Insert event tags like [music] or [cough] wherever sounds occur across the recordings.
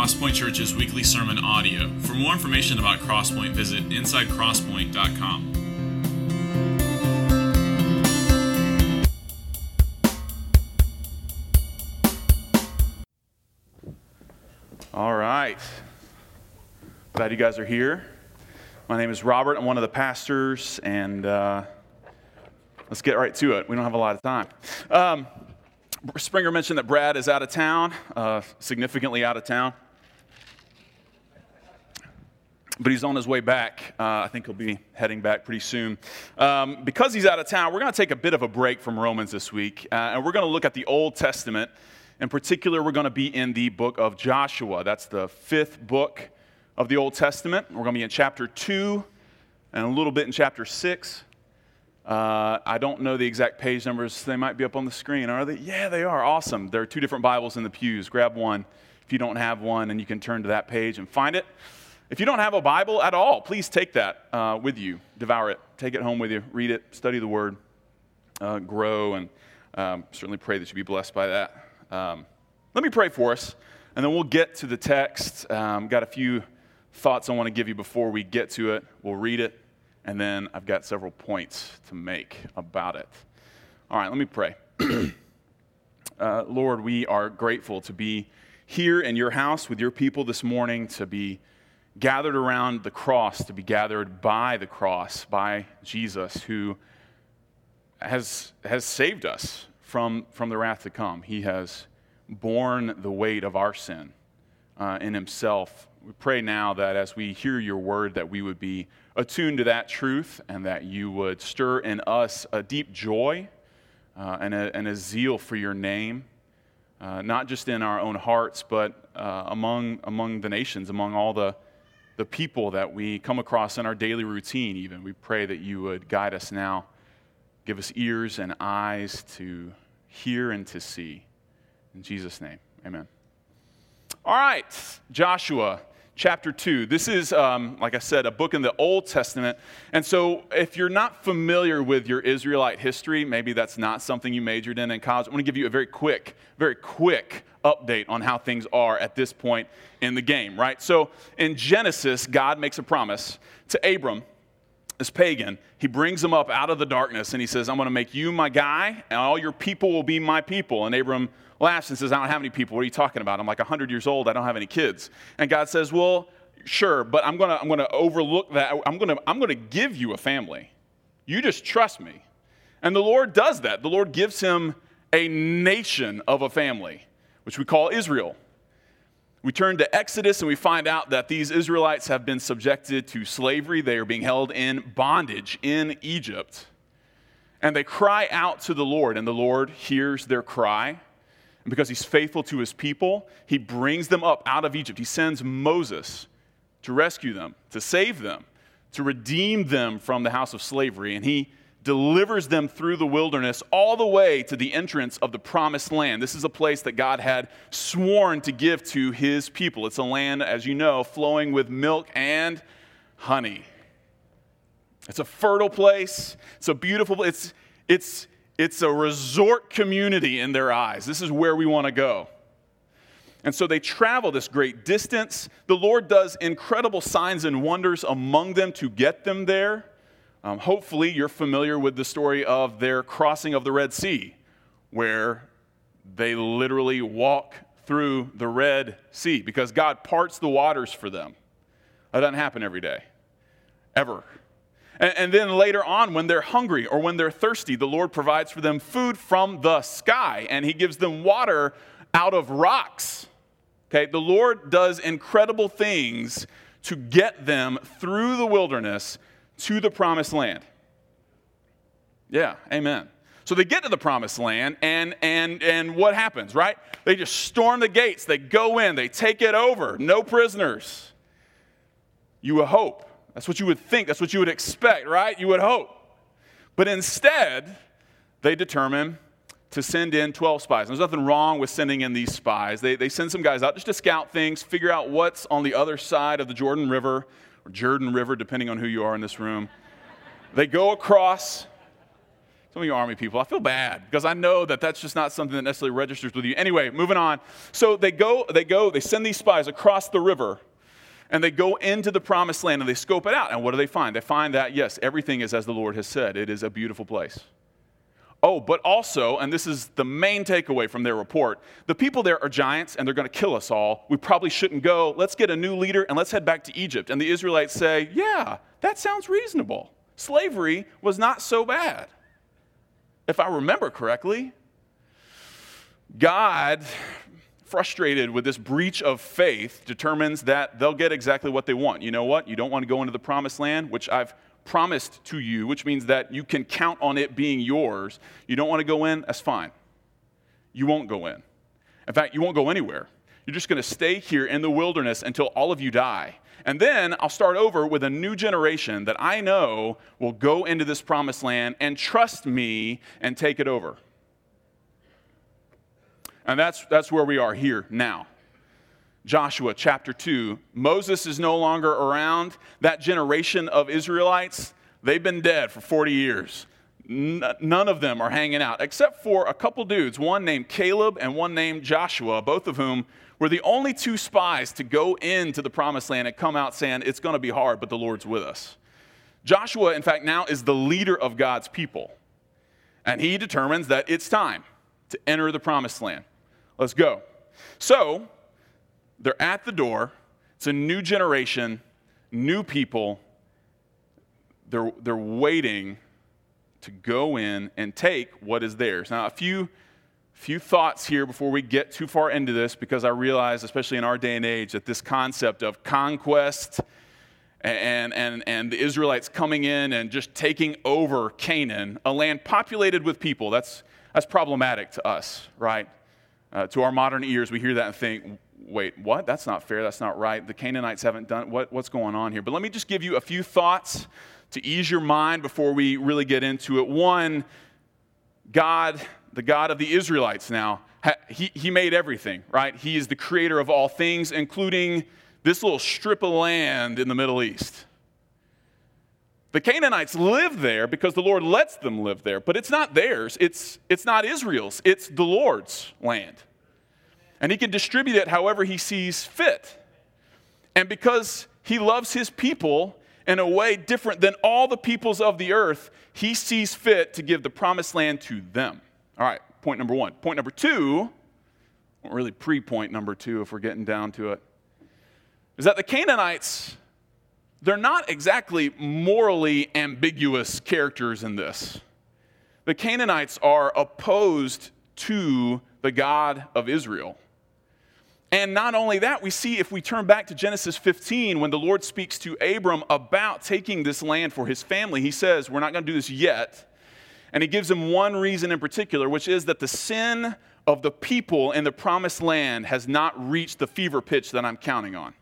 Crosspoint Church's weekly sermon audio. For more information about Crosspoint, visit insidecrosspoint.com. All right. Glad you guys are here. My name is Robert. I'm one of the pastors, and uh, let's get right to it. We don't have a lot of time. Um, Springer mentioned that Brad is out of town, uh, significantly out of town. But he's on his way back. Uh, I think he'll be heading back pretty soon. Um, because he's out of town, we're going to take a bit of a break from Romans this week, uh, and we're going to look at the Old Testament. In particular, we're going to be in the book of Joshua. That's the fifth book of the Old Testament. We're going to be in chapter 2 and a little bit in chapter 6. Uh, I don't know the exact page numbers. They might be up on the screen. Are they? Yeah, they are. Awesome. There are two different Bibles in the pews. Grab one if you don't have one, and you can turn to that page and find it. If you don't have a Bible at all, please take that uh, with you. Devour it. Take it home with you. Read it. Study the Word. Uh, grow, and um, certainly pray that you be blessed by that. Um, let me pray for us, and then we'll get to the text. Um, got a few thoughts I want to give you before we get to it. We'll read it, and then I've got several points to make about it. All right, let me pray. [clears throat] uh, Lord, we are grateful to be here in your house with your people this morning, to be gathered around the cross, to be gathered by the cross, by Jesus, who has, has saved us from, from the wrath to come. He has borne the weight of our sin uh, in himself we pray now that as we hear your word that we would be attuned to that truth and that you would stir in us a deep joy uh, and, a, and, a, zeal for your name uh, not just in our own hearts but uh, among, among the nations among all the, the people that we come across in our daily routine even. We pray that you would guide us now. Give us ears and eyes to hear and to see. In jesus name amen. All right joshua chapter 2. This is, um, like I said, a book in the Old Testament. And so, if you're not familiar with your Israelite history, maybe that's not something you majored in in college, I want to give you a very quick, very quick update on how things are at this point in the game, right? So, in Genesis, God makes a promise to Abram this pagan, he brings him up out of the darkness and he says, I'm going to make you my guy, and all your people will be my people. And Abram laughs and says, I don't have any people. What are you talking about? I'm like 100 years old. I don't have any kids. And God says, Well, sure, but I'm going to I'm going to overlook that. I'm going to I'm going to give you a family. You just trust me. And the Lord does that. The Lord gives him a nation of a family, which we call Israel. We turn to Exodus and we find out that these Israelites have been subjected to slavery. They are being held in bondage in Egypt. And they cry out to the Lord, and the Lord hears their cry. And because he's faithful to his people, he brings them up out of Egypt. He sends Moses to rescue them, to save them, to redeem them from the house of slavery. And he delivers them through the wilderness all the way to the entrance of the promised land. This is a place that God had sworn to give to his people. It's a land, as you know, flowing with milk and honey. It's a fertile place. It's a beautiful it's it's it's a resort community in their eyes. This is where we want to go. And so they travel this great distance. The Lord does incredible signs and wonders among them to get them there. Um, hopefully, you're familiar with the story of their crossing of the Red Sea, where they literally walk through the Red Sea because God parts the waters for them. That doesn't happen every day, ever. And, and then later on, when they're hungry or when they're thirsty, the Lord provides for them food from the sky and He gives them water out of rocks. Okay, the Lord does incredible things to get them through the wilderness to the promised land. Yeah, amen. So they get to the promised land, and, and, and what happens, right? They just storm the gates. They go in, they take it over. No prisoners. You would hope. That's what you would think. That's what you would expect, right? You would hope. But instead, they determine to send in 12 spies. And There's nothing wrong with sending in these spies. They, they send some guys out just to scout things, figure out what's on the other side of the Jordan River, or Jordan River, depending on who you are in this room. They go across Some of you army people, I feel bad because I know that that's just not something that necessarily registers with you. Anyway, moving on. So they go, they go, they send these spies across the river and they go into the promised land and they scope it out. And what do they find? They find that, yes, everything is as the Lord has said. It is a beautiful place. Oh, but also, and this is the main takeaway from their report the people there are giants and they're going to kill us all. We probably shouldn't go. Let's get a new leader and let's head back to Egypt. And the Israelites say, Yeah, that sounds reasonable. Slavery was not so bad if I remember correctly. God, frustrated with this breach of faith, determines that they'll get exactly what they want. You know what? You don't want to go into the promised land, which I've promised to you, which means that you can count on it being yours. You don't want to go in? That's fine. You won't go in. In fact, you won't go anywhere. You're just going to stay here in the wilderness until all of you die. And then I'll start over with a new generation that I know will go into this promised land and trust me and take it over. And that's, that's where we are here now. Joshua chapter 2. Moses is no longer around. That generation of Israelites, they've been dead for 40 years. None of them are hanging out, except for a couple dudes, one named Caleb and one named Joshua, both of whom were the only two spies to go into the promised land and come out saying, It's going to be hard, but the Lord's with us. Joshua, in fact, now is the leader of God's people. And he determines that it's time to enter the promised land. Let's go. So, they're at the door. It's a new generation, new people. They're, they're waiting to go in and take what is theirs. Now, a few few thoughts here before we get too far into this because I realize, especially in our day and age, that this concept of conquest and, and, and the Israelites coming in and just taking over Canaan, a land populated with people, that's, that's problematic to us, right? Uh, to our modern ears, we hear that and think, wait, what? That's not fair. That's not right. The Canaanites haven't done what, what's going on here. But let me just give you a few thoughts to ease your mind before we really get into it. One, God the God of the Israelites now, he, he made everything, right? He is the creator of all things, including this little strip of land in the Middle East. The Canaanites live there because the Lord lets them live there, but it's not theirs. It's, it's not Israel's, it's the Lord's land. And he can distribute it however he sees fit. And because he loves his people in a way different than all the peoples of the earth, he sees fit to give the promised land to them. All right, point number one. Point number two, really pre point number two if we're getting down to it, is that the Canaanites, they're not exactly morally ambiguous characters in this. The Canaanites are opposed to the God of Israel. And not only that, we see if we turn back to Genesis 15, when the Lord speaks to Abram about taking this land for his family, he says, We're not going to do this yet. And he gives him one reason in particular, which is that the sin of the people in the promised land has not reached the fever pitch that I'm counting on.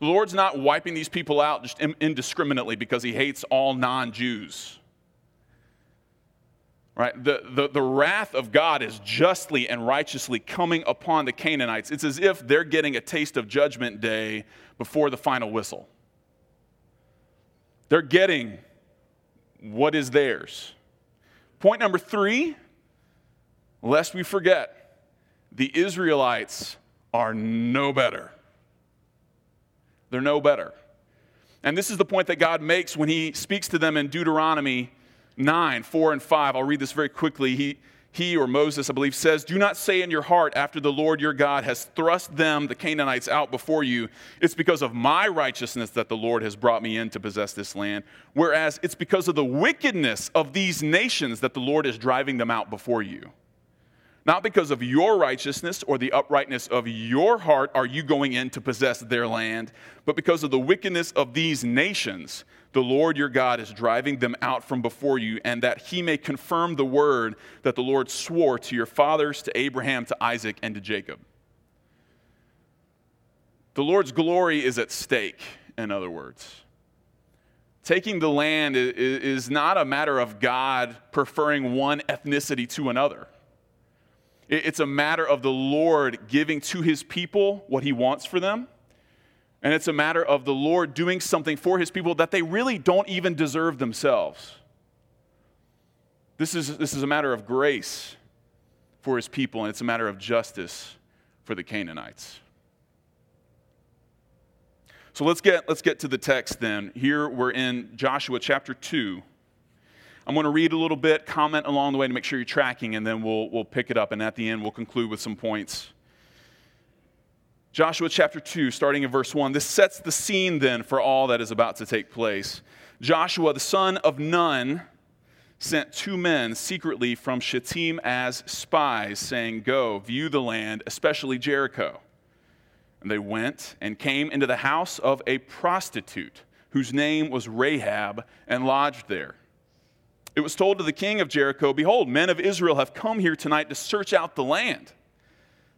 The Lord's not wiping these people out just indiscriminately because he hates all non Jews. Right? The, the, the wrath of God is justly and righteously coming upon the Canaanites. It's as if they're getting a taste of judgment day before the final whistle. They're getting what is theirs. Point number three, lest we forget, the Israelites are no better. They're no better. And this is the point that God makes when he speaks to them in Deuteronomy 9, 4 and 5. I'll read this very quickly. He, he or Moses, I believe, says, Do not say in your heart, after the Lord your God has thrust them, the Canaanites, out before you, it's because of my righteousness that the Lord has brought me in to possess this land. Whereas it's because of the wickedness of these nations that the Lord is driving them out before you. Not because of your righteousness or the uprightness of your heart are you going in to possess their land, but because of the wickedness of these nations, the Lord your God is driving them out from before you, and that he may confirm the word that the Lord swore to your fathers, to Abraham, to Isaac, and to Jacob. The Lord's glory is at stake, in other words. Taking the land is not a matter of God preferring one ethnicity to another. It's a matter of the Lord giving to his people what he wants for them. And it's a matter of the Lord doing something for his people that they really don't even deserve themselves. This is, this is a matter of grace for his people, and it's a matter of justice for the Canaanites. So let's get, let's get to the text then. Here we're in Joshua chapter 2. I'm going to read a little bit, comment along the way to make sure you're tracking, and then we'll, we'll pick it up. And at the end, we'll conclude with some points. Joshua chapter 2, starting in verse 1. This sets the scene then for all that is about to take place. Joshua, the son of Nun, sent two men secretly from Shittim as spies, saying, Go, view the land, especially Jericho. And they went and came into the house of a prostitute whose name was Rahab and lodged there. It was told to the king of Jericho, Behold, men of Israel have come here tonight to search out the land.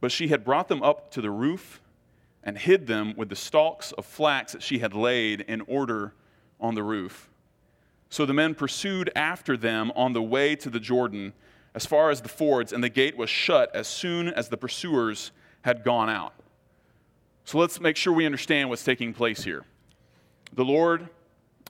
But she had brought them up to the roof and hid them with the stalks of flax that she had laid in order on the roof. So the men pursued after them on the way to the Jordan as far as the fords, and the gate was shut as soon as the pursuers had gone out. So let's make sure we understand what's taking place here. The Lord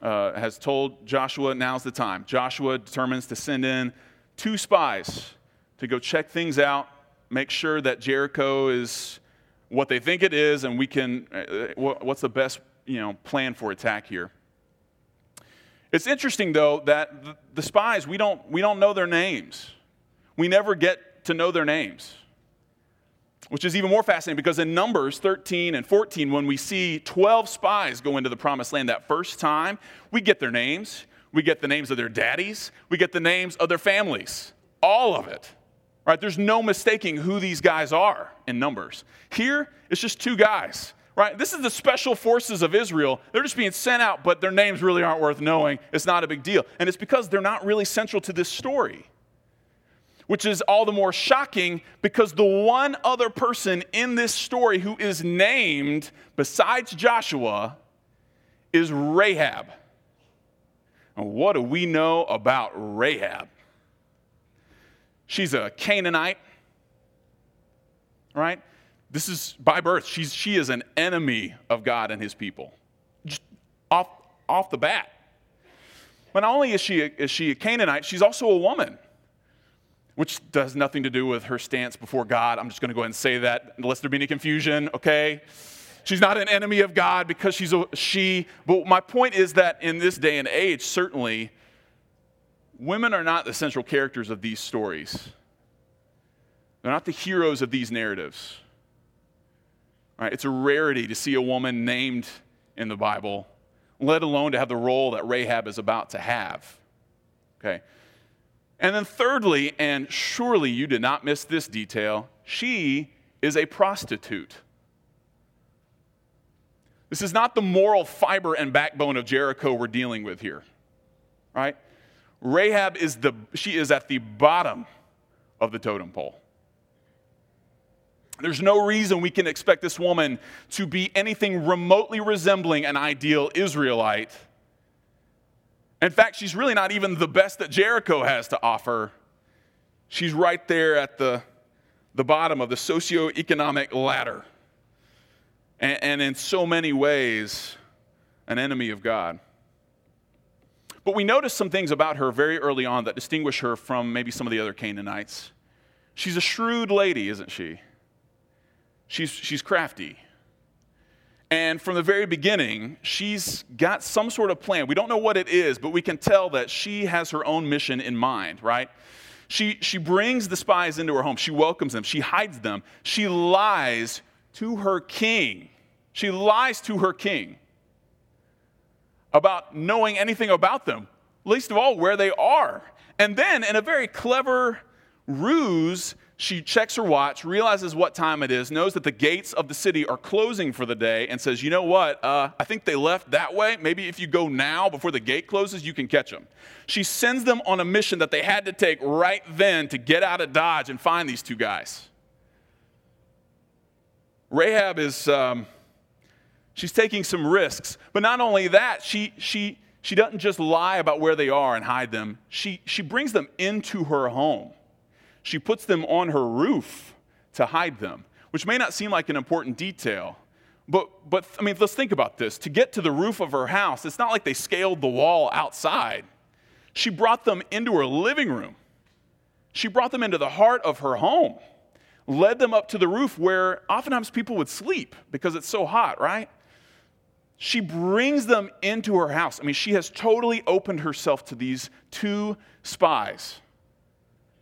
uh, has told Joshua, now's the time. Joshua determines to send in two spies to go check things out, make sure that Jericho is what they think it is, and we can, uh, what's the best you know, plan for attack here. It's interesting, though, that the spies, we don't, we don't know their names. We never get to know their names which is even more fascinating because in Numbers 13 and 14, when we see 12 spies go into the promised land that first time, we get their names, we get the names of their daddies, we get the names of their families, all of it. Right? There's no mistaking who these guys are in Numbers. Here, it's just two guys. Right? This is the special forces of Israel. They're just being sent out, but their names really aren't worth knowing. It's not a big deal. And it's because they're not really central to this story which is all the more shocking because the one other person in this story who is named besides Joshua is Rahab. And what do we know about Rahab? She's a Canaanite, right? This is by birth. She's, she is an enemy of God and his people. Just off, off the bat. But not only is she, a, is she a Canaanite, she's also a woman which does nothing to do with her stance before God. I'm just going to go ahead and say that, unless there be any confusion, okay? She's not an enemy of God because she's a she. But my point is that in this day and age, certainly, women are not the central characters of these stories. They're not the heroes of these narratives. Right? It's a rarity to see a woman named in the Bible, let alone to have the role that Rahab is about to have. Okay? And then, thirdly, and surely you did not miss this detail, she is a prostitute. This is not the moral fiber and backbone of Jericho we're dealing with here, right? Rahab is the she is at the bottom of the totem pole. There's no reason we can expect this woman to be anything remotely resembling an ideal Israelite in fact, she's really not even the best that Jericho has to offer. She's right there at the, the bottom of the socioeconomic ladder. And, and in so many ways, an enemy of God. But we notice some things about her very early on that distinguish her from maybe some of the other Canaanites. She's a shrewd lady, isn't she? She's, she's crafty. And from the very beginning, she's got some sort of plan. We don't know what it is, but we can tell that she has her own mission in mind, right? She, she brings the spies into her home. She welcomes them. She hides them. She lies to her king. She lies to her king about knowing anything about them, least of all where they are. And then, in a very clever ruse, she checks her watch, realizes what time it is, knows that the gates of the city are closing for the day, and says, You know what? Uh, I think they left that way. Maybe if you go now before the gate closes, you can catch them. She sends them on a mission that they had to take right then to get out of Dodge and find these two guys. Rahab is. Um, she's taking some risks. But not only that, she, she, she doesn't just lie about where they are and hide them, she, she brings them into her home she puts them on her roof to hide them, which may not seem like an important detail. But, but I mean, let's think about this. To get to the roof of her house, it's not like they scaled the wall outside. She brought them into her living room. She brought them into the heart of her home, led them up to the roof where oftentimes people would sleep because it's so hot, right? She brings them into her house. I mean, she has totally opened herself to these two spies.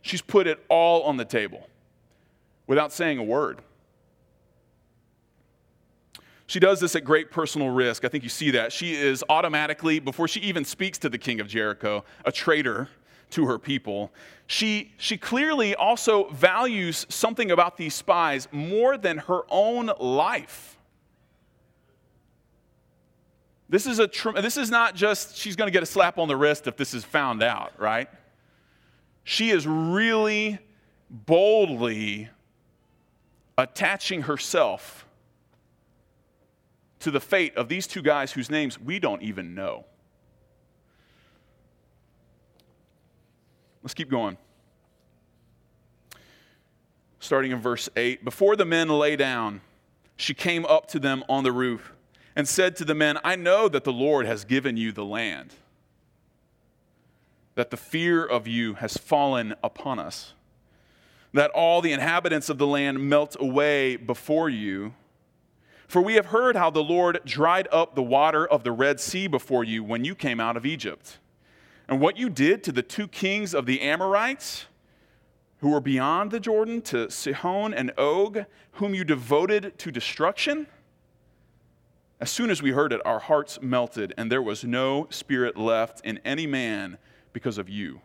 She's put it all on the table without saying a word. She does this at great personal risk. I think you see that. She is automatically, before she even speaks to the king of Jericho, a traitor to her people. She, she clearly also values something about these spies more than her own life. This is, a, this is not just she's going to get a slap on the wrist if this is found out, right? she is really boldly attaching herself to the fate of these two guys whose names we don't even know. Let's keep going. Starting in verse 8 Before the men lay down, she came up to them on the roof and said to the men, I know that the Lord has given you the land that the fear of you has fallen upon us, that all the inhabitants of the land melt away before you. For we have heard how the Lord dried up the water of the Red Sea before you when you came out of Egypt, and what you did to the two kings of the Amorites who were beyond the Jordan, to Sihon and Og, whom you devoted to destruction. As soon as we heard it, our hearts melted, and there was no spirit left in any man because of you.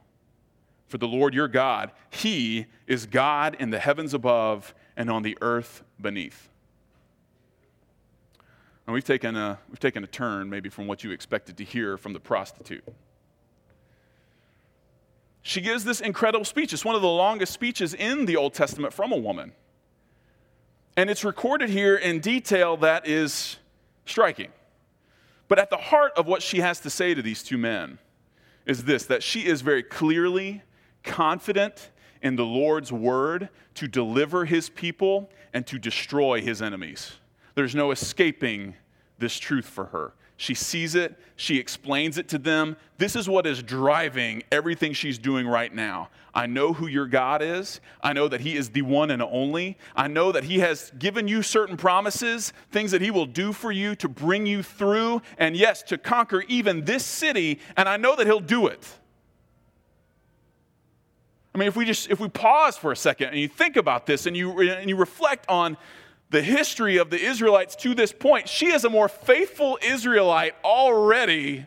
For the Lord your God, He is God in the heavens above and on the earth beneath. And we've taken a, we've taken a turn maybe from what you expected to hear from the prostitute. She gives this incredible speech. It's one of the longest speeches in the Old Testament from a woman. And it's recorded here in detail that is striking. But at the heart of what she has to say to these two men, is this that she is very clearly confident in the Lord's word to deliver his people and to destroy his enemies. There's no escaping this truth for her. She sees it, she explains it to them. This is what is driving everything she's doing right now. I know who your God is. I know that He is the one and only. I know that He has given you certain promises, things that He will do for you to bring you through, and yes, to conquer even this city, and I know that He'll do it. I mean, if we just if we pause for a second and you think about this and you and you reflect on the history of the Israelites to this point, she is a more faithful Israelite already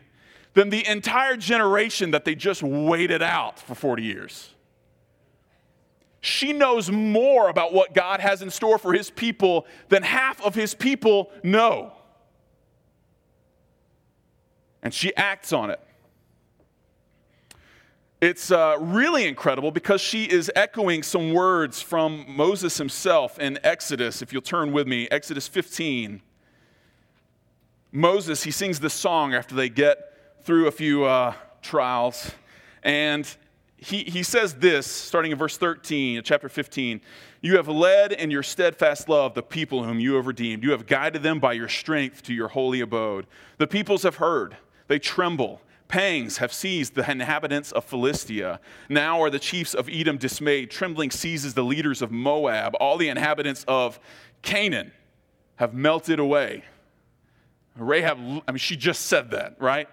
than the entire generation that they just waited out for 40 years. She knows more about what God has in store for his people than half of his people know. And she acts on it. It's uh, really incredible because she is echoing some words from Moses himself in Exodus. If you'll turn with me, Exodus 15. Moses, he sings this song after they get through a few uh, trials. And he, he says this, starting in verse 13 of chapter 15 You have led in your steadfast love the people whom you have redeemed. You have guided them by your strength to your holy abode. The peoples have heard, they tremble Pangs have seized the inhabitants of Philistia. Now are the chiefs of Edom dismayed. Trembling seizes the leaders of Moab. All the inhabitants of Canaan have melted away. Rahab, I mean, she just said that, right?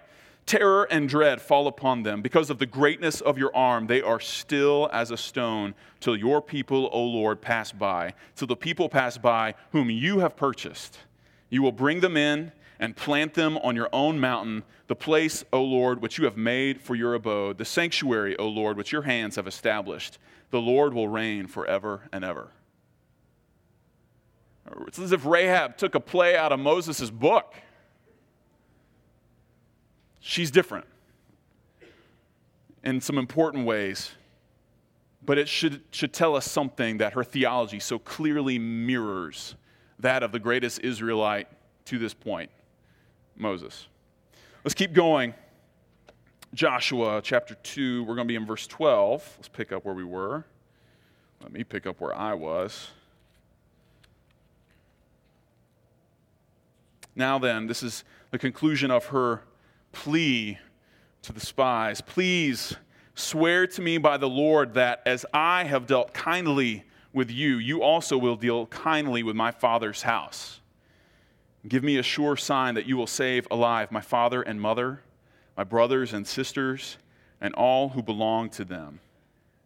Terror and dread fall upon them. Because of the greatness of your arm, they are still as a stone till your people, O Lord, pass by. Till the people pass by whom you have purchased. You will bring them in and plant them on your own mountain, the place, O Lord, which you have made for your abode, the sanctuary, O Lord, which your hands have established. The Lord will reign forever and ever. It's as if Rahab took a play out of Moses' book. She's different in some important ways, but it should, should tell us something that her theology so clearly mirrors that of the greatest Israelite to this point, Moses. Let's keep going. Joshua chapter 2, we're going to be in verse 12. Let's pick up where we were. Let me pick up where I was. Now, then, this is the conclusion of her plea to the spies Please swear to me by the Lord that as I have dealt kindly with you, you also will deal kindly with my father's house. Give me a sure sign that you will save alive my father and mother, my brothers and sisters, and all who belong to them,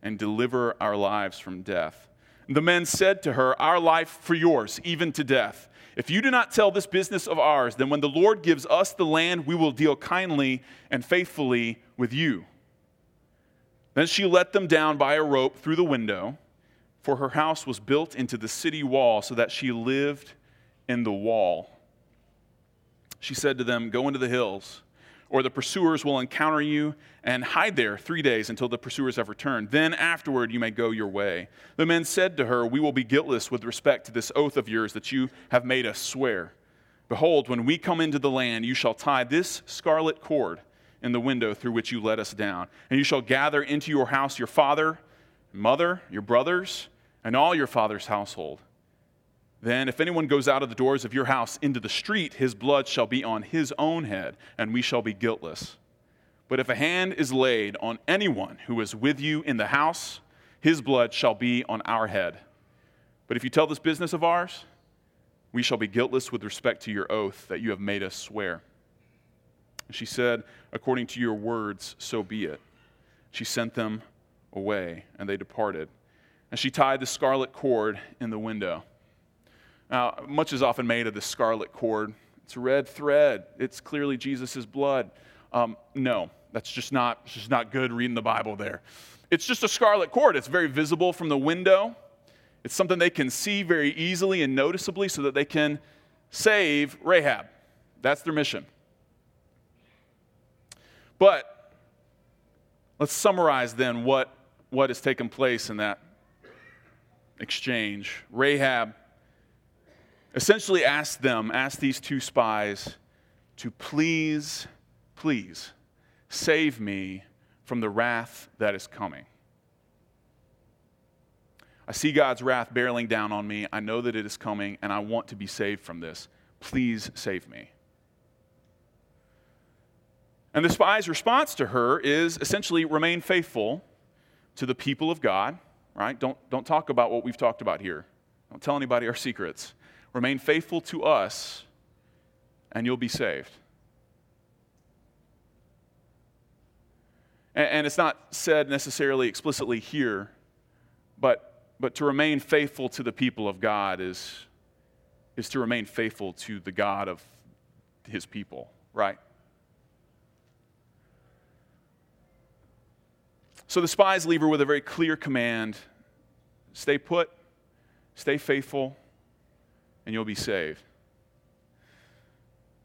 and deliver our lives from death. The men said to her, Our life for yours, even to death. If you do not tell this business of ours, then when the Lord gives us the land, we will deal kindly and faithfully with you. Then she let them down by a rope through the window, for her house was built into the city wall, so that she lived in the wall. She said to them, Go into the hills, or the pursuers will encounter you, and hide there three days until the pursuers have returned. Then afterward you may go your way. The men said to her, We will be guiltless with respect to this oath of yours that you have made us swear. Behold, when we come into the land, you shall tie this scarlet cord in the window through which you let us down. And you shall gather into your house your father, mother, your brothers, and all your father's household. Then, if anyone goes out of the doors of your house into the street, his blood shall be on his own head, and we shall be guiltless. But if a hand is laid on anyone who is with you in the house, his blood shall be on our head. But if you tell this business of ours, we shall be guiltless with respect to your oath that you have made us swear. And she said, According to your words, so be it. She sent them away, and they departed. And she tied the scarlet cord in the window. Now, much is often made of the scarlet cord. It's red thread. It's clearly Jesus' blood. Um, no, that's just not, just not good reading the Bible there. It's just a scarlet cord. It's very visible from the window. It's something they can see very easily and noticeably so that they can save Rahab. That's their mission. But let's summarize then what, what has taken place in that exchange. Rahab essentially asked them, asked these two spies, to please, please save me from the wrath that is coming. I see God's wrath barreling down on me. I know that it is coming, and I want to be saved from this. Please save me. And the spy's response to her is essentially remain faithful to the people of God, right? Don't, don't talk about what we've talked about here. Don't tell anybody our secrets. Remain faithful to us, and you'll be saved. And, and it's not said necessarily explicitly here, but, but to remain faithful to the people of God is, is to remain faithful to the God of his people, right? So the spies leave her with a very clear command stay put, stay faithful, and you'll be saved.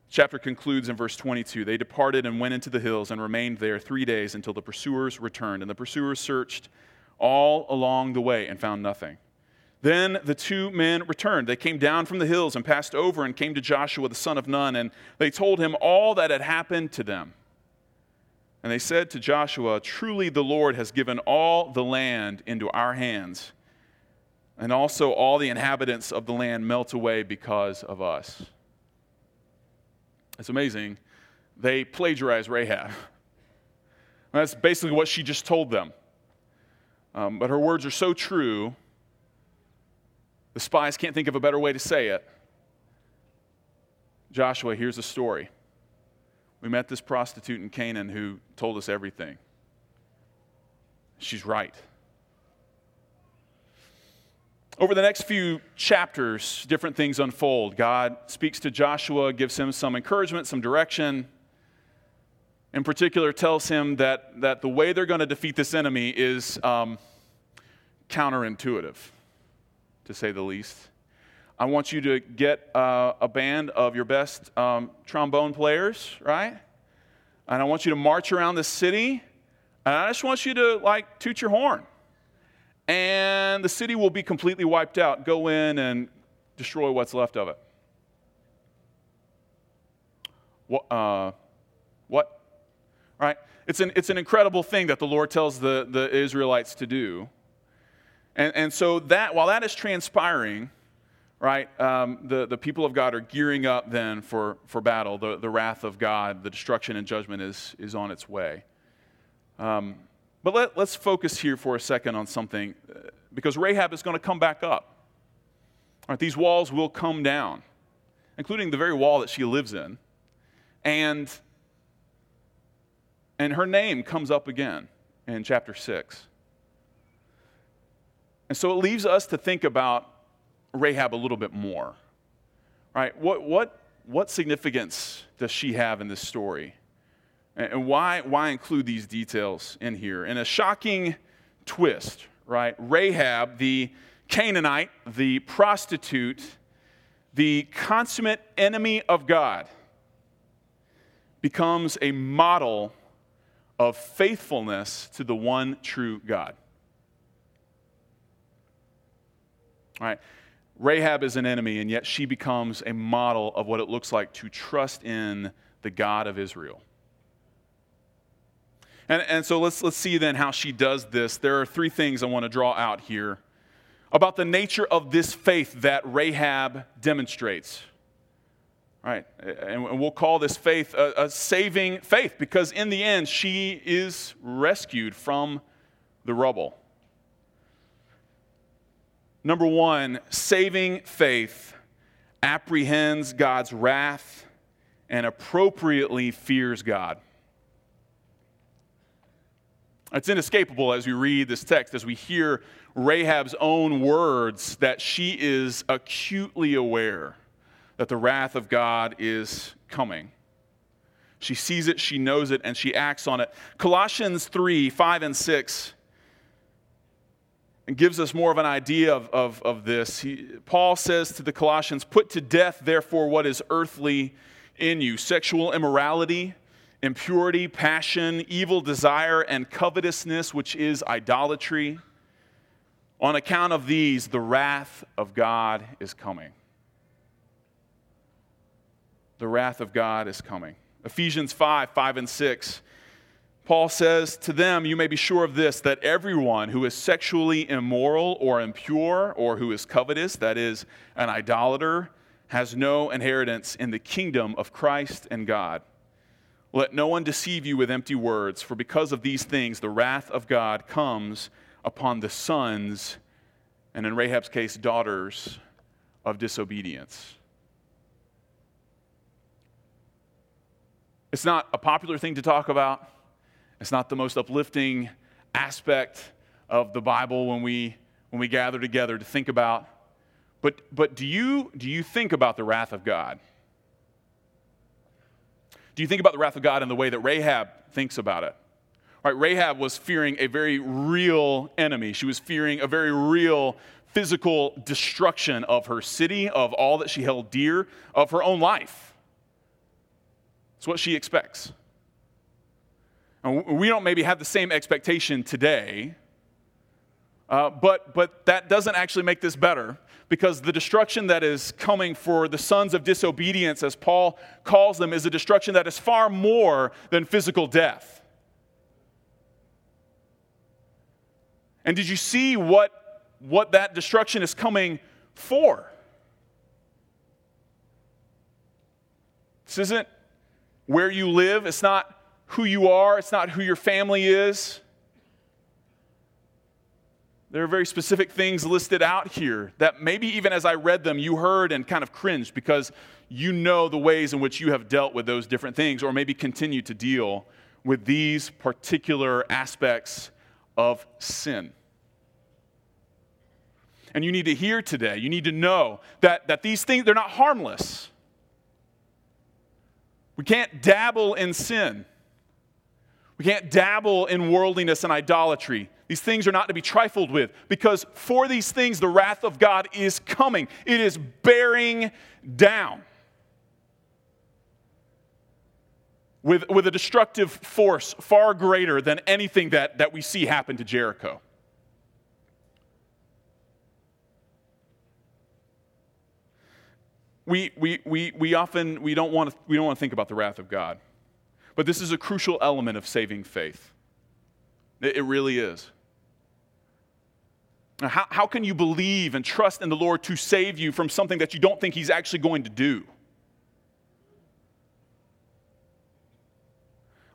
Chapter concludes in verse 22. They departed and went into the hills and remained there three days until the pursuers returned. And the pursuers searched all along the way and found nothing. Then the two men returned. They came down from the hills and passed over and came to Joshua the son of Nun, and they told him all that had happened to them. And they said to Joshua, Truly the Lord has given all the land into our hands, and also all the inhabitants of the land melt away because of us. It's amazing. They plagiarize Rahab. [laughs] That's basically what she just told them. Um, but her words are so true, the spies can't think of a better way to say it. Joshua, here's the story. We met this prostitute in Canaan who told us everything. She's right. Over the next few chapters, different things unfold. God speaks to Joshua, gives him some encouragement, some direction. In particular, tells him that, that the way they're going to defeat this enemy is um, counterintuitive, to say the least. I want you to get uh, a band of your best um, trombone players, right? And I want you to march around the city, and I just want you to like toot your horn and the city will be completely wiped out. Go in and destroy what's left of it. What? Uh, what? Right? It's an, it's an incredible thing that the Lord tells the, the Israelites to do. And, and so that, while that is transpiring, right, um, the, the people of God are gearing up then for, for battle. The, the wrath of God, the destruction and judgment is, is on its way. Um, but let, us focus here for a second on something, uh, because Rahab is going to come back up. Right, these walls will come down, including the very wall that she lives in. And, and her name comes up again in chapter 6. And so it leaves us to think about Rahab a little bit more. Right? What, what, what significance does she have in this story? And why, why include these details in here? In a shocking twist, right? Rahab, the Canaanite, the prostitute, the consummate enemy of God, becomes a model of faithfulness to the one true God. All right. Rahab is an enemy, and yet she becomes a model of what it looks like to trust in the God of Israel. And, and so let's, let's see then how she does this. There are three things I want to draw out here about the nature of this faith that Rahab demonstrates. Right, and we'll call this faith a, a, saving faith because in the end, she is rescued from the rubble. Number one, saving faith apprehends God's wrath and appropriately fears God. It's inescapable as we read this text, as we hear Rahab's own words, that she is acutely aware that the wrath of God is coming. She sees it, she knows it, and she acts on it. Colossians 3 5 and 6 gives us more of an idea of, of, of this. He, Paul says to the Colossians, Put to death, therefore, what is earthly in you sexual immorality impurity, passion, evil desire, and covetousness, which is idolatry. On account of these, the wrath of God is coming. The wrath of God is coming. Ephesians 5 5 and 6. Paul says, To them, you may be sure of this, that everyone who is sexually immoral or impure or who is covetous, that is, an idolater, has no inheritance in the kingdom of Christ and God. Let no one deceive you with empty words, for because of these things the wrath of God comes upon the sons, and in Rahab's case, daughters of disobedience. It's not a popular thing to talk about. It's not the most uplifting aspect of the Bible when we, when we gather together to think about. But, but do, you, do you think about the wrath of God? Do you think about the wrath of God in the way that Rahab thinks about it? Right, Rahab was fearing a very real enemy. She was fearing a very real physical destruction of her city, of all that she held dear, of her own life. It's what she expects. And we don't maybe have the same expectation today, uh, but, but that doesn't actually make this better because the destruction that is coming for the sons of disobedience, as Paul calls them, is a destruction that is far more than physical death. And did you see what, what that destruction is coming for? This isn't where you live, it's not who you are, it's not who your family is. There are very specific things listed out here that maybe even as I read them, you heard and kind of cringed because you know the ways in which you have dealt with those different things, or maybe continue to deal with these particular aspects of sin. and you need to hear today. You need to know that, that these things, they're not harmless. We can't dabble in sin. We can't dabble in worldliness and idolatry. These things are not to be trifled with because for these things the wrath of God is coming. It is bearing down with, with a destructive force far greater than anything that, that we see happen to Jericho. we, we, we, we often we don't, want to, we don't want to think about the wrath of God. But this is a crucial element of saving faith. It, it really is. How, how can you believe and trust in the Lord to save you from something that you don't think He's actually going to do?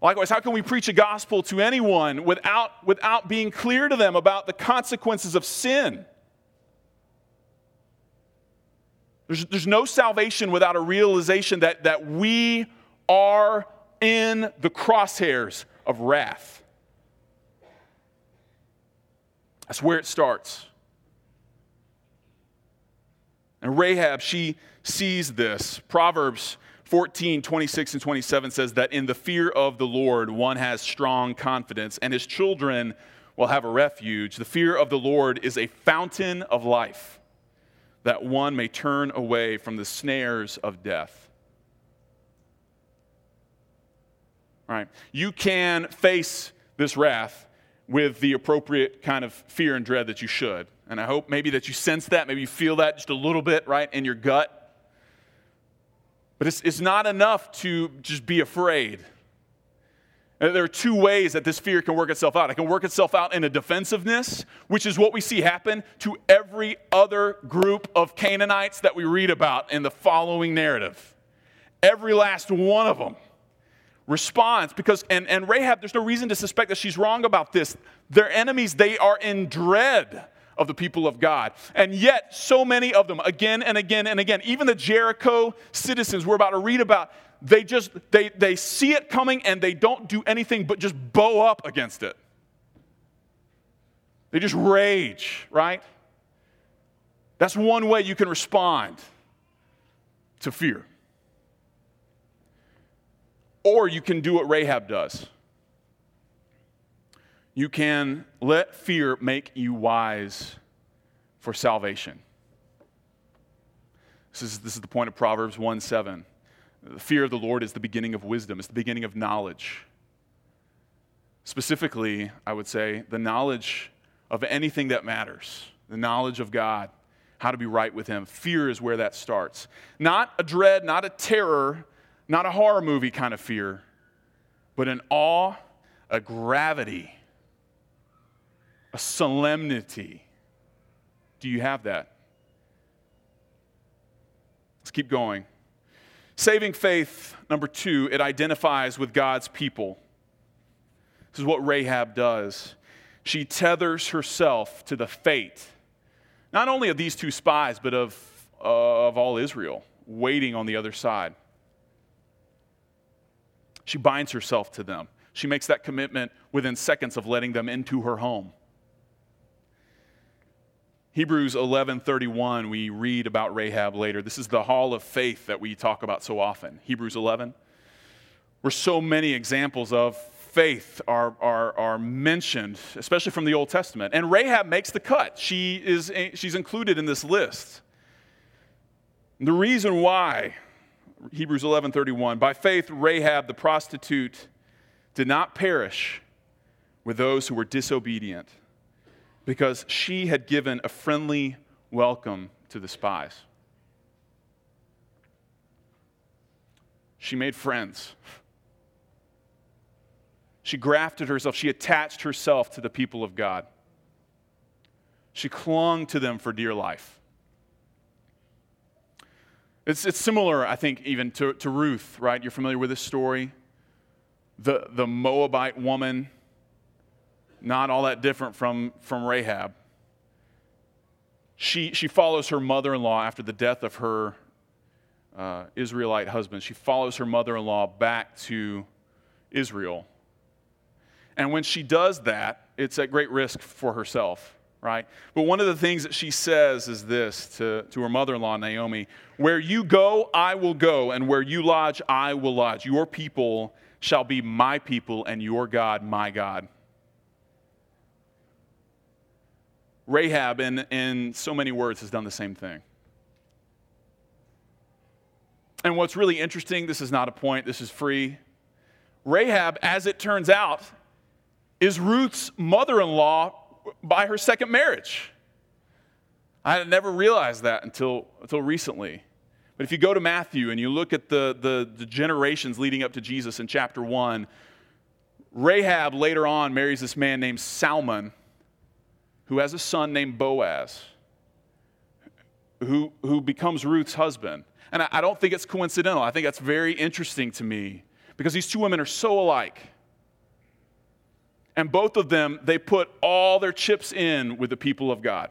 Likewise, how can we preach a gospel to anyone without, without being clear to them about the consequences of sin? There's, there's no salvation without a realization that, that we are in the crosshairs of wrath. That's where it starts. And Rahab, she sees this. Proverbs 14, 26 and 27 says that in the fear of the Lord, one has strong confidence, and his children will have a refuge. The fear of the Lord is a fountain of life that one may turn away from the snares of death. Right? You can face this wrath with the appropriate kind of fear and dread that you should. And I hope maybe that you sense that, maybe you feel that just a little bit, right, in your gut. But it's, it's not enough to just be afraid. Uh, there are two ways that this fear can work itself out. It can work itself out in a defensiveness, which is what we see happen to every other group of Canaanites that we read about in the following narrative. Every last one of them responds because, and, and Rahab, there's no reason to suspect that she's wrong about this. Their enemies, they are in dread of the people of God. And yet, so many of them, again and again and again, even the Jericho citizens we're about to read about, they just they, they see it coming and they don't do anything but just bow up against it they just rage right that's one way you can respond to fear or you can do what rahab does you can let fear make you wise for salvation this is, this is the point of proverbs 1 7 the fear of the Lord is the beginning of wisdom, it's the beginning of knowledge. Specifically, I would say the knowledge of anything that matters, the knowledge of God, how to be right with Him. Fear is where that starts. Not a dread, not a terror, not a horror movie kind of fear, but an awe, a gravity, a solemnity. Do you have that? Let's keep going. Saving faith, number two, it identifies with God's people. This is what Rahab does. She tethers herself to the fate, not only of these two spies, but of, uh, of all Israel, waiting on the other side. She binds herself to them. She makes that commitment within seconds of letting them into her home. Hebrews 11:31 we read about Rahab later. This is the hall of faith that we talk about so often. Hebrews 11 where so many examples of faith are, are, are mentioned, especially from the Old Testament. And Rahab makes the cut. She is, she's included in this list. The reason why, Hebrews 11:31, by faith Rahab the prostitute did not perish with those who were disobedient because she had given a friendly welcome to the spies. She made friends. She grafted herself, she attached herself to the people of God. She clung to them for dear life. It's, it's similar, I think, even to, to Ruth, right? You're familiar with this story? The, the Moabite woman not all that different from, from Rahab. She, she follows her mother in law after the death of her uh, Israelite husband. She follows her mother in law back to Israel. And when she does that, it's at great risk for herself, right? But one of the things that she says is this to, to her mother in law, Naomi Where you go, I will go, and where you lodge, I will lodge. Your people shall be my people, and your God, my God. Rahab, in, in so many words, has done the same thing. And what's really interesting, this is not a point, this is free. Rahab, as it turns out, is Ruth's mother in law by her second marriage. I had never realized that until, until recently. But if you go to Matthew and you look at the, the, the generations leading up to Jesus in chapter 1, Rahab later on marries this man named Salmon, who has a son named Boaz, who, who becomes Ruth's husband. And I, I don't think it's coincidental. I think that's very interesting to me because these two women are so alike. And both of them, they put all their chips in with the people of God.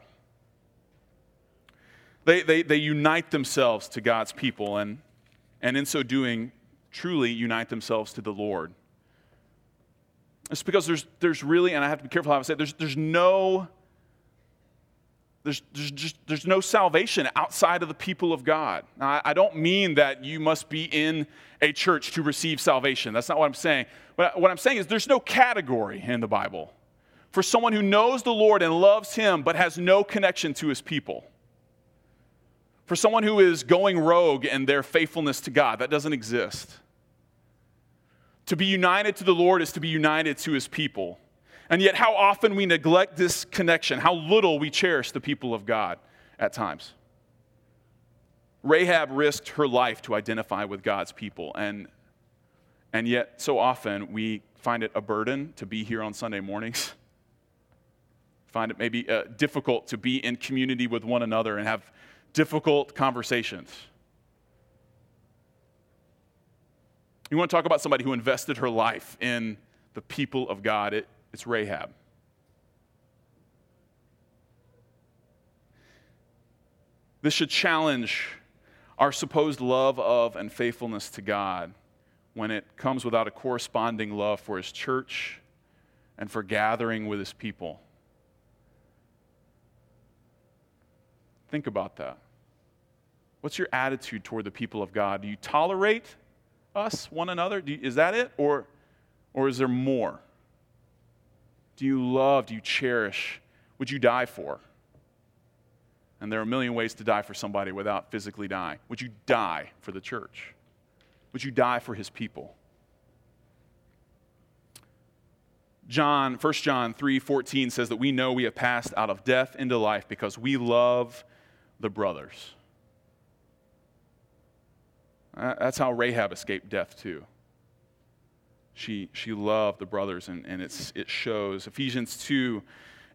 They, they, they unite themselves to God's people, and, and in so doing, truly unite themselves to the Lord. It's because there's, there's really, and I have to be careful how I say it, there's, there's no there's, there's, just, there's no salvation outside of the people of God. Now, I, don't mean that you must be in a church to receive salvation. That's not what I'm saying. What I'm saying is there's no category in the Bible for someone who knows the Lord and loves Him but has no connection to His people. For someone who is going rogue in their faithfulness to God, that doesn't exist. To be united to the Lord is to be united to His people. And yet, how often we neglect this connection, how little we cherish the people of God at times. Rahab risked her life to identify with God's people, and, and yet, so often we find it a burden to be here on Sunday mornings. [laughs] Find it maybe uh, difficult to be in community with one another and have difficult conversations. You want to talk about somebody who invested her life in the people of God? It, it's Rahab. This should challenge our supposed love of and faithfulness to God when it comes without a corresponding love for His church and for gathering with His people. Think about that. What's your attitude toward the people of God? Do you tolerate us, one another? You, is that it? Or, or is there more? Do you love, do you cherish, would you die for? And there are a million ways to die for somebody without physically dying. Would you die for the church? Would you die for his people? John, 1 John 3:14 says that we know we have passed out of death into life because we love the brothers. That's how Rahab escaped death too she, she loved the brothers, and, and it's, it shows. Ephesians 2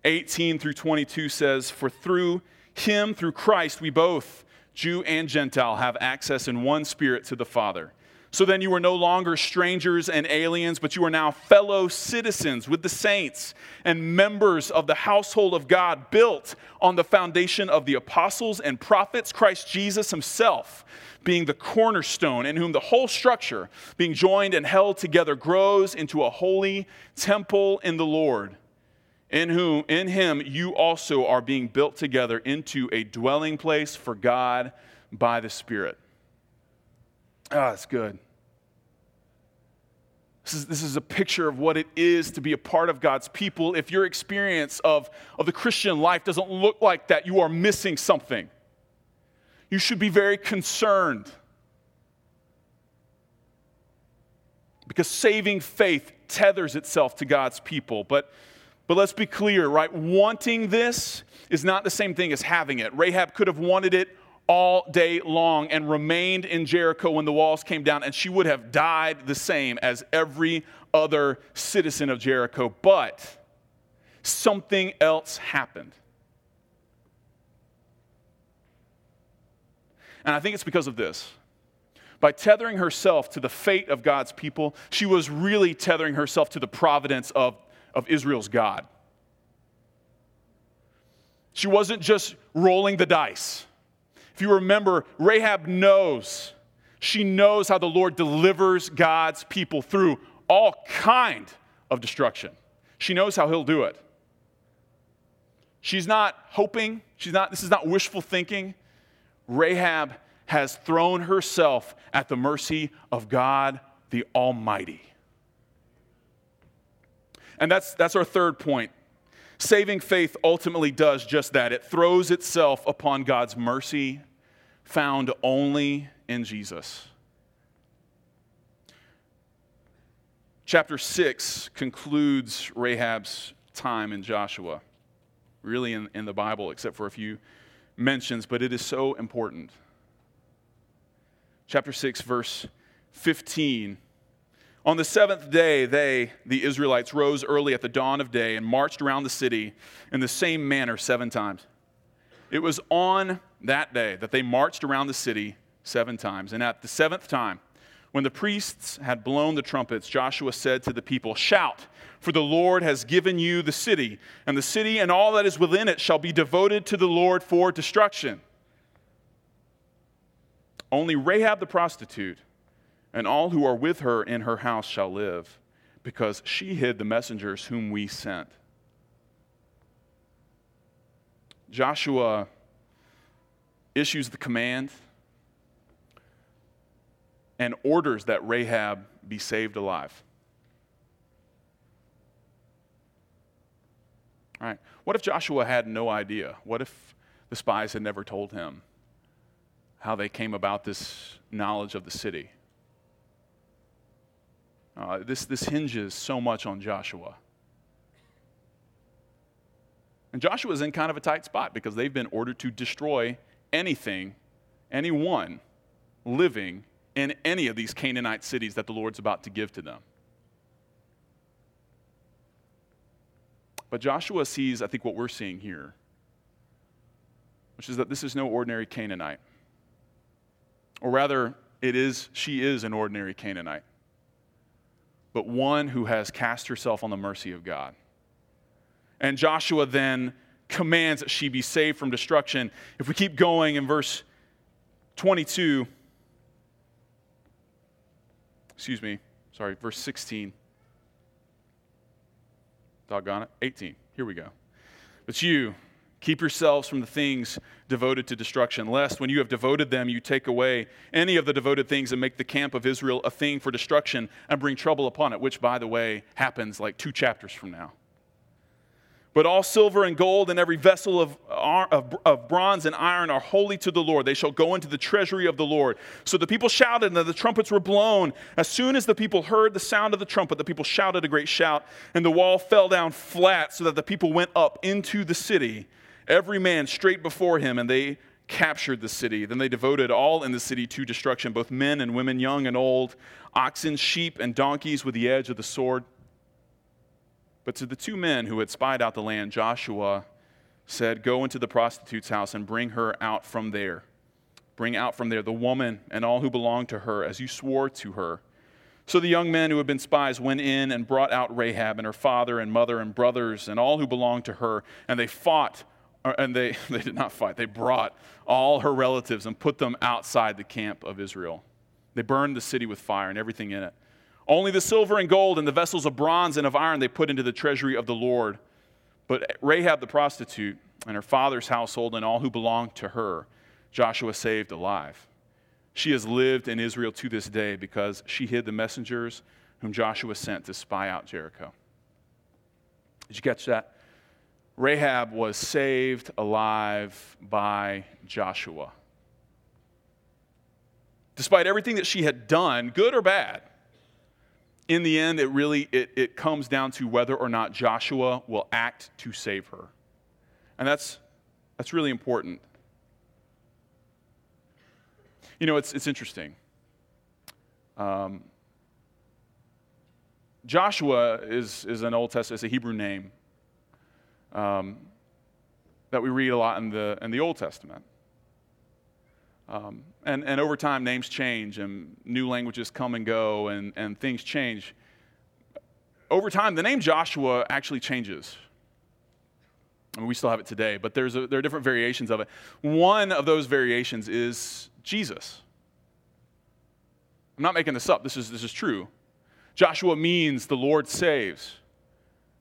18 through 22 says, For through him, through Christ, we both, Jew and Gentile, have access in one spirit to the Father. So then you are no longer strangers and aliens, but you are now fellow citizens with the saints and members of the household of God, built on the foundation of the apostles and prophets, Christ Jesus himself being the cornerstone, in whom the whole structure, being joined and held together, grows into a holy temple in the Lord. In whom, in him, you also are being built together into a dwelling place for God by the Spirit. Ah, that's good. This is, this is a picture of what it is to be a part of God's people. If your experience of, of the Christian life doesn't look like that, you are missing something you should be very concerned. Because saving faith tethers itself to God's people. But, but let's be clear, right? Wanting this is not the same thing as having it. Rahab could have wanted it all day long and remained in Jericho when the walls came down, and she would have died the same as every other citizen of Jericho. But something else happened. And I think it's because of this. By tethering herself to the fate of God's people, she was really tethering herself to the providence of, of Israel's God. She wasn't just rolling the dice. If you remember, Rahab knows. She knows how the Lord delivers God's people through all kind of destruction. She knows how he'll do it. She's not hoping, she's not, this is not wishful thinking. Rahab has thrown herself at the mercy of God the Almighty. And that's, that's our third point. Saving faith ultimately does just that it throws itself upon God's mercy found only in Jesus. Chapter 6 concludes Rahab's time in Joshua, really in, in the Bible, except for a few mentions, but it is so important. Chapter 6, verse 15. On the seventh day, they, the Israelites, rose early at the dawn of day and marched around the city in the same manner seven times. It was on that day that they marched around the city seven times. And at the seventh time, when the priests had blown the trumpets, Joshua said to the people, Shout, for the Lord has given you the city, and the city and all that is within it shall be devoted to the Lord for destruction. Only Rahab the prostitute and all who are with her in her house shall live, because she hid the messengers whom we sent. Joshua issues the command and orders that Rahab be saved alive. All right. What if Joshua had no idea? What if the spies had never told him how they came about this knowledge of the city? Uh, this, this hinges so much on Joshua. And Joshua is in kind of a tight spot because they've been ordered to destroy anything, anyone living in any of these Canaanite cities that the Lord's about to give to them. But Joshua sees, I think, what we're seeing here, which is that this is no ordinary Canaanite. Or rather, it is, she is an ordinary Canaanite but one who has cast herself on the mercy of God. And Joshua then commands that she be saved from destruction. If we keep going in verse 22, excuse me, sorry, verse 16. Doggone it. 18. Here we go. But you, Keep yourselves from the things devoted to destruction, lest when you have devoted them, you take away any of the devoted things and make the camp of Israel a thing for destruction and bring trouble upon it, which, by the way, happens like two chapters from now. But all silver and gold and every vessel of, of, of, bronze and iron are holy to the Lord. They shall go into the treasury of the Lord. So the people shouted, and the trumpets were blown. As soon as the people heard the sound of the trumpet, the people shouted a great shout, and the wall fell down flat, so that the people went up into the city every man straight before him, and they captured the city. Then they devoted all in the city to destruction, both men and women, young and old, oxen, sheep, and donkeys with the edge of the sword. But to the two men who had spied out the land, Joshua said, Go into the prostitute's house and bring her out from there. Bring out from there the woman and all who belong to her, as you swore to her. So the young men who had been spies went in and brought out Rahab and her father and mother and brothers and all who belonged to her, and they fought and they, [laughs] they did not fight. They brought all her relatives and put them outside the camp of Israel. They burned the city with fire and everything in it. Only the silver and gold and the vessels of bronze and of iron they put into the treasury of the Lord. But Rahab the prostitute and her father's household and all who belonged to her, Joshua saved alive. She has lived in Israel to this day because she hid the messengers whom Joshua sent to spy out Jericho. Did you catch that? Rahab was saved alive by Joshua. Despite everything that she had done, good or bad, in the end, it really it, it comes down to whether or not Joshua will act to save her. And that's, that's really important. You know, it's, it's interesting. Um, Joshua is, is an Old Testament, it's a Hebrew name um, that we read a lot in the, in the Old Testament. Um, and, and over time, names change and new languages come and go and, and things change. Over time, the name Joshua actually changes. Mean, we still have it today, but there's a, there are different variations of it. One of those variations is Jesus. I'm not making this up, this is, this is true. Joshua means the Lord saves,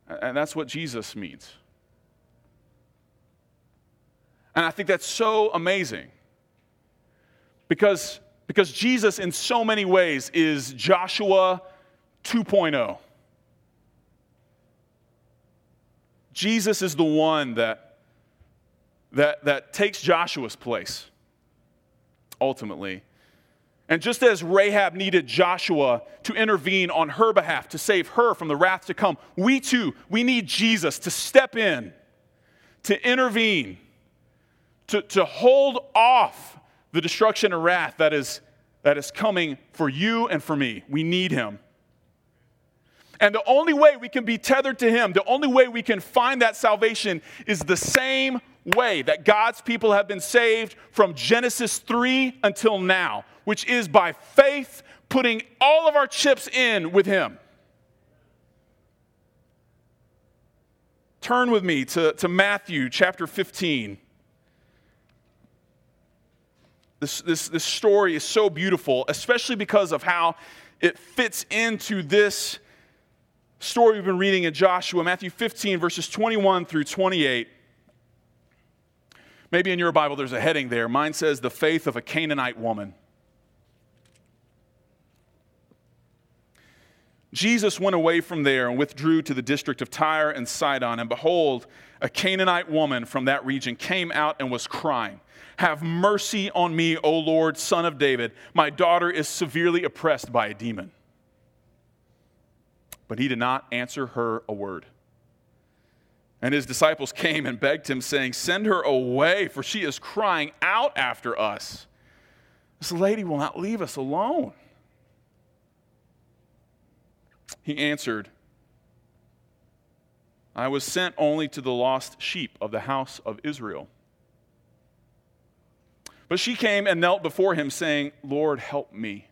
and that's what Jesus means. And I think that's so amazing. Because, because Jesus, in so many ways, is Joshua 2.0. Jesus is the one that, that, that takes Joshua's place, ultimately. And just as Rahab needed Joshua to intervene on her behalf to save her from the wrath to come, we too, we need Jesus to step in, to intervene, to, to hold off the destruction and wrath that is, that is coming for you and for me. We need him. And the only way we can be tethered to Him, the only way we can find that salvation is the same way that God's people have been saved from Genesis 3 until now, which is by faith, putting all of our chips in with Him. Turn with me to, to Matthew chapter 15. This, this, this story is so beautiful, especially because of how it fits into this story we've been reading in Joshua, Matthew 15, verses 21 through 28. Maybe in your Bible there's a heading there. Mine says, The Faith of a Canaanite Woman. Jesus went away from there and withdrew to the district of Tyre and Sidon. And behold, a Canaanite woman from that region came out and was crying, Have mercy on me, O Lord, son of David. My daughter is severely oppressed by a demon. But he did not answer her a word. And his disciples came and begged him, saying, Send her away, for she is crying out after us. This lady will not leave us alone. He answered, I was sent only to the lost sheep of the house of Israel. But she came and knelt before him, saying, Lord, help me.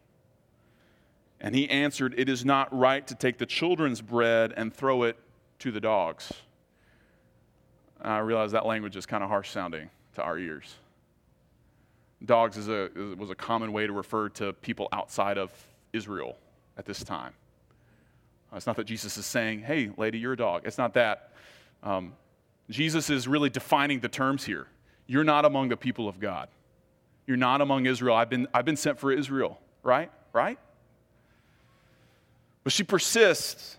And he answered, It is not right to take the children's bread and throw it to the dogs. I realize that language is kind of harsh sounding to our ears. Dogs is a, was a common way to refer to people outside of Israel at this time. Uh, it's not that Jesus is saying, hey, lady, you're a dog. It's not that. Um, Jesus is really defining the terms here. You're not among the people of God. You're not among Israel. I've been, I've been sent for Israel, right? Right? But she persists.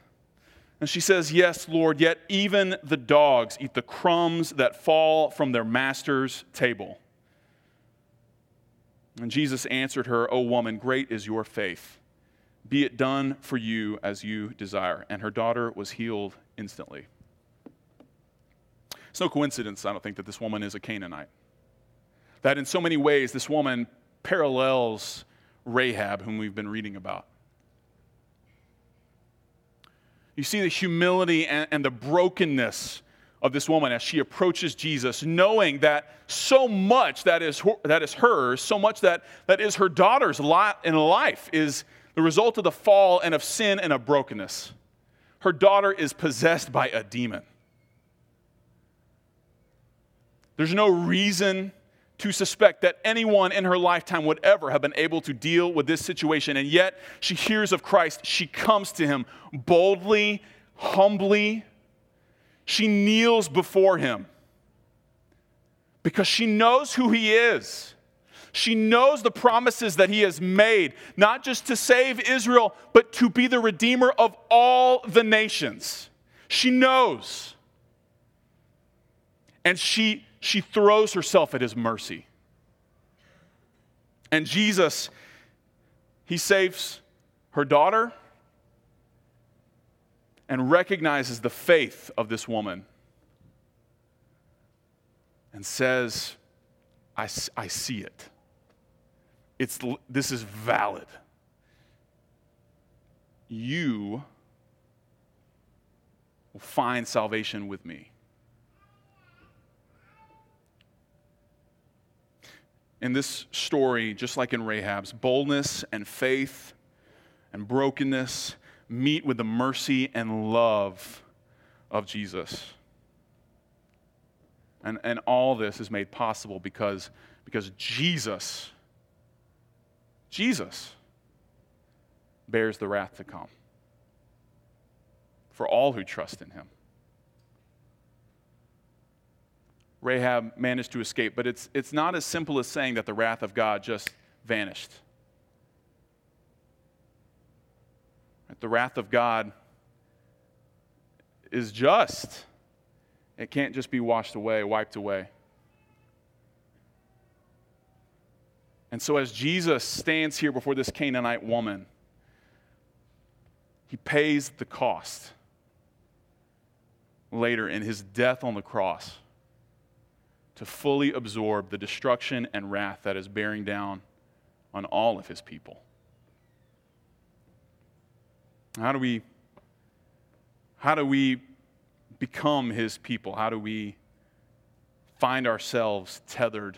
And she says, Yes, Lord, yet even the dogs eat the crumbs that fall from their master's table. And Jesus answered her, O woman, great is your faith. Be it done for you as you desire. And her daughter was healed instantly. It's no coincidence, I don't think, that this woman is a Canaanite. That in so many ways, this woman parallels Rahab, whom we've been reading about. You see the humility and, and the brokenness of this woman as she approaches Jesus, knowing that so much that is, that is hers, so much that, that is her daughter's lot in life, is the result of the fall and of sin and of brokenness. Her daughter is possessed by a demon. There's no reason to suspect that anyone in her lifetime would ever have been able to deal with this situation. And yet, she hears of Christ. She comes to him boldly, humbly. She kneels before him because she knows who he is. She knows the promises that he has made, not just to save Israel, but to be the redeemer of all the nations. She knows. And she she throws herself at his mercy. And Jesus, he saves her daughter and recognizes the faith of this woman and says, I, I see it. It's, this is valid. You will find salvation with me. In this story, just like in Rahab's, boldness and faith and brokenness meet with the mercy and love of Jesus. And, and all this is made possible because, because Jesus, Jesus bears the wrath to come for all who trust in him. Rahab managed to escape, but it's, it's not as simple as saying that the wrath of God just vanished. The wrath of God is just. It can't just be washed away, wiped away. And so, as Jesus stands here before this Canaanite woman, he pays the cost later in his death on the cross to fully absorb the destruction and wrath that is bearing down on all of his people. How do we how do we become his people? How do we find ourselves tethered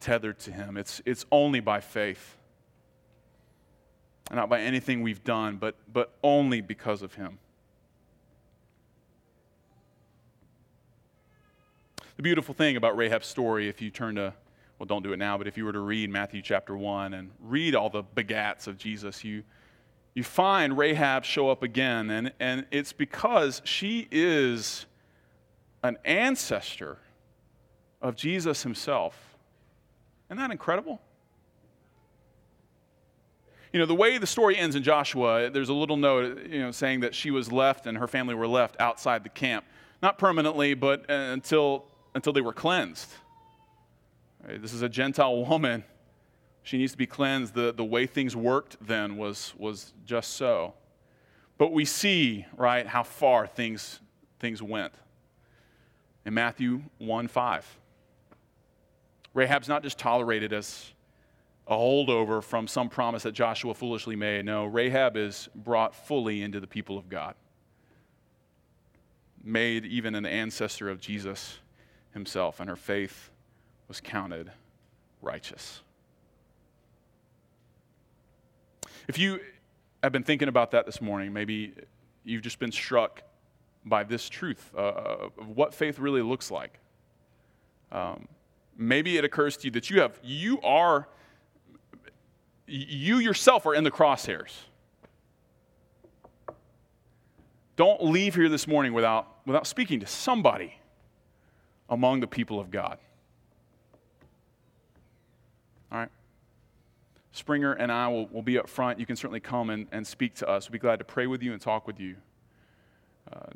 tethered to him? It's it's only by faith. Not by anything we've done, but but only because of him. The beautiful thing about Rahab's story, if you turn to, well, don't do it now, but if you were to read Matthew chapter 1 and read all the begats of Jesus, you, you find Rahab show up again. And, and it's because she is an ancestor of Jesus himself. Isn't that incredible? You know, the way the story ends in Joshua, there's a little note, you know, saying that she was left and her family were left outside the camp. Not permanently, but uh, until until they were cleansed. Right? This is a Gentile [laughs] woman. She needs to be cleansed. The, the way things worked then was, was just so. But we see, right, how far things, things went. In Matthew 1 5. Rahab's not just tolerated as a holdover from some promise that Joshua foolishly made. No, Rahab is brought fully into the people of God, made even an ancestor of Jesus himself, and her faith was counted righteous. If you have been thinking about that this morning, maybe you've just been struck by this truth uh, of what faith really looks like. Um, maybe it occurs to you that you have, you are, you yourself are in the crosshairs. Don't leave here this morning without, without speaking to somebody among the people of God. All right? Springer and I will, will be up front. You can certainly come and, and speak to us. We'll be glad to pray with you and talk with you. Uh,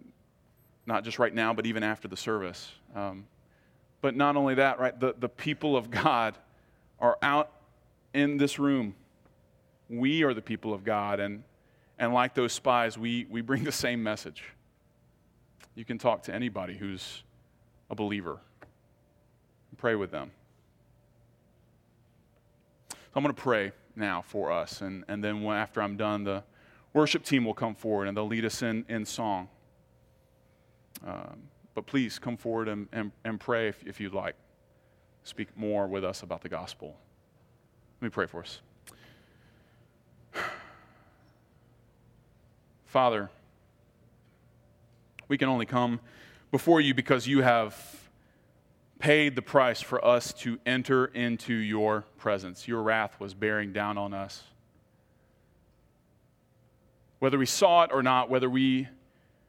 not just right now, but even after the service. Um, but not only that, right? The, the people of God are out in this room. We are the people of God. And, and like those spies, we, we bring the same message. You can talk to anybody who's a believer. Pray with them. So I'm going to pray now for us, and, and then after I'm done, the worship team will come forward and they'll lead us in, in song. Um, but please come forward and, and, and pray if, if you'd like. Speak more with us about the gospel. Let me pray for us. [sighs] Father, we can only come before you because you have paid the price for us to enter into your presence. Your wrath was bearing down on us. Whether we saw it or not, whether we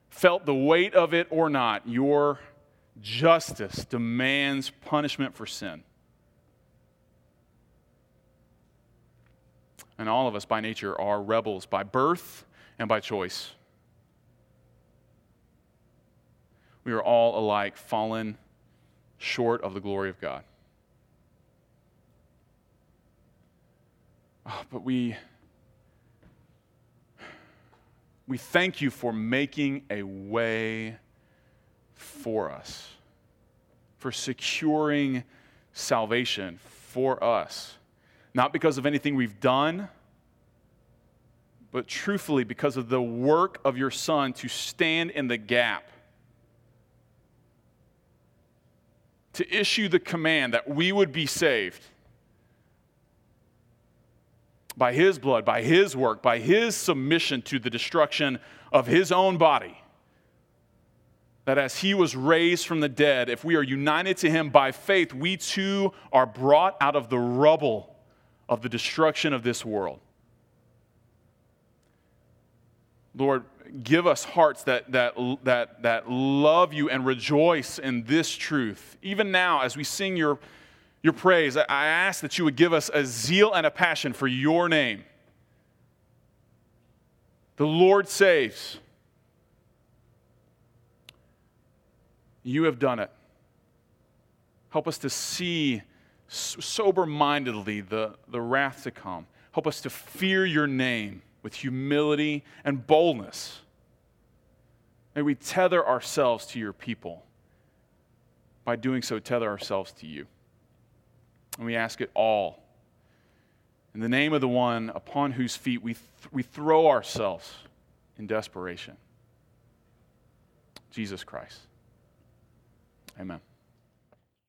felt the weight of it or not, your justice demands punishment for sin. And all of us by nature are rebels by birth and by choice. We are all alike, fallen short of the glory of God. Oh, but we, we thank you for making a way for us, for securing salvation for us. Not because of anything we've done, but truthfully because of the work of your Son to stand in the gap to issue the command that we would be saved by his blood, by his work, by his submission to the destruction of his own body. That as he was raised from the dead, if we are united to him by faith, we too are brought out of the rubble of the destruction of this world. Lord, give us hearts that, that, that, that love you and rejoice in this truth. Even now, as we sing your, your praise, I ask that you would give us a zeal and a passion for your name. The Lord saves. You have done it. Help us to see sober mindedly the, the wrath to come. Help us to fear your name with humility and boldness. May we tether ourselves to your people. By doing so, tether ourselves to you. And we ask it all in the name of the one upon whose feet we, th- we throw ourselves in desperation Jesus Christ. Amen.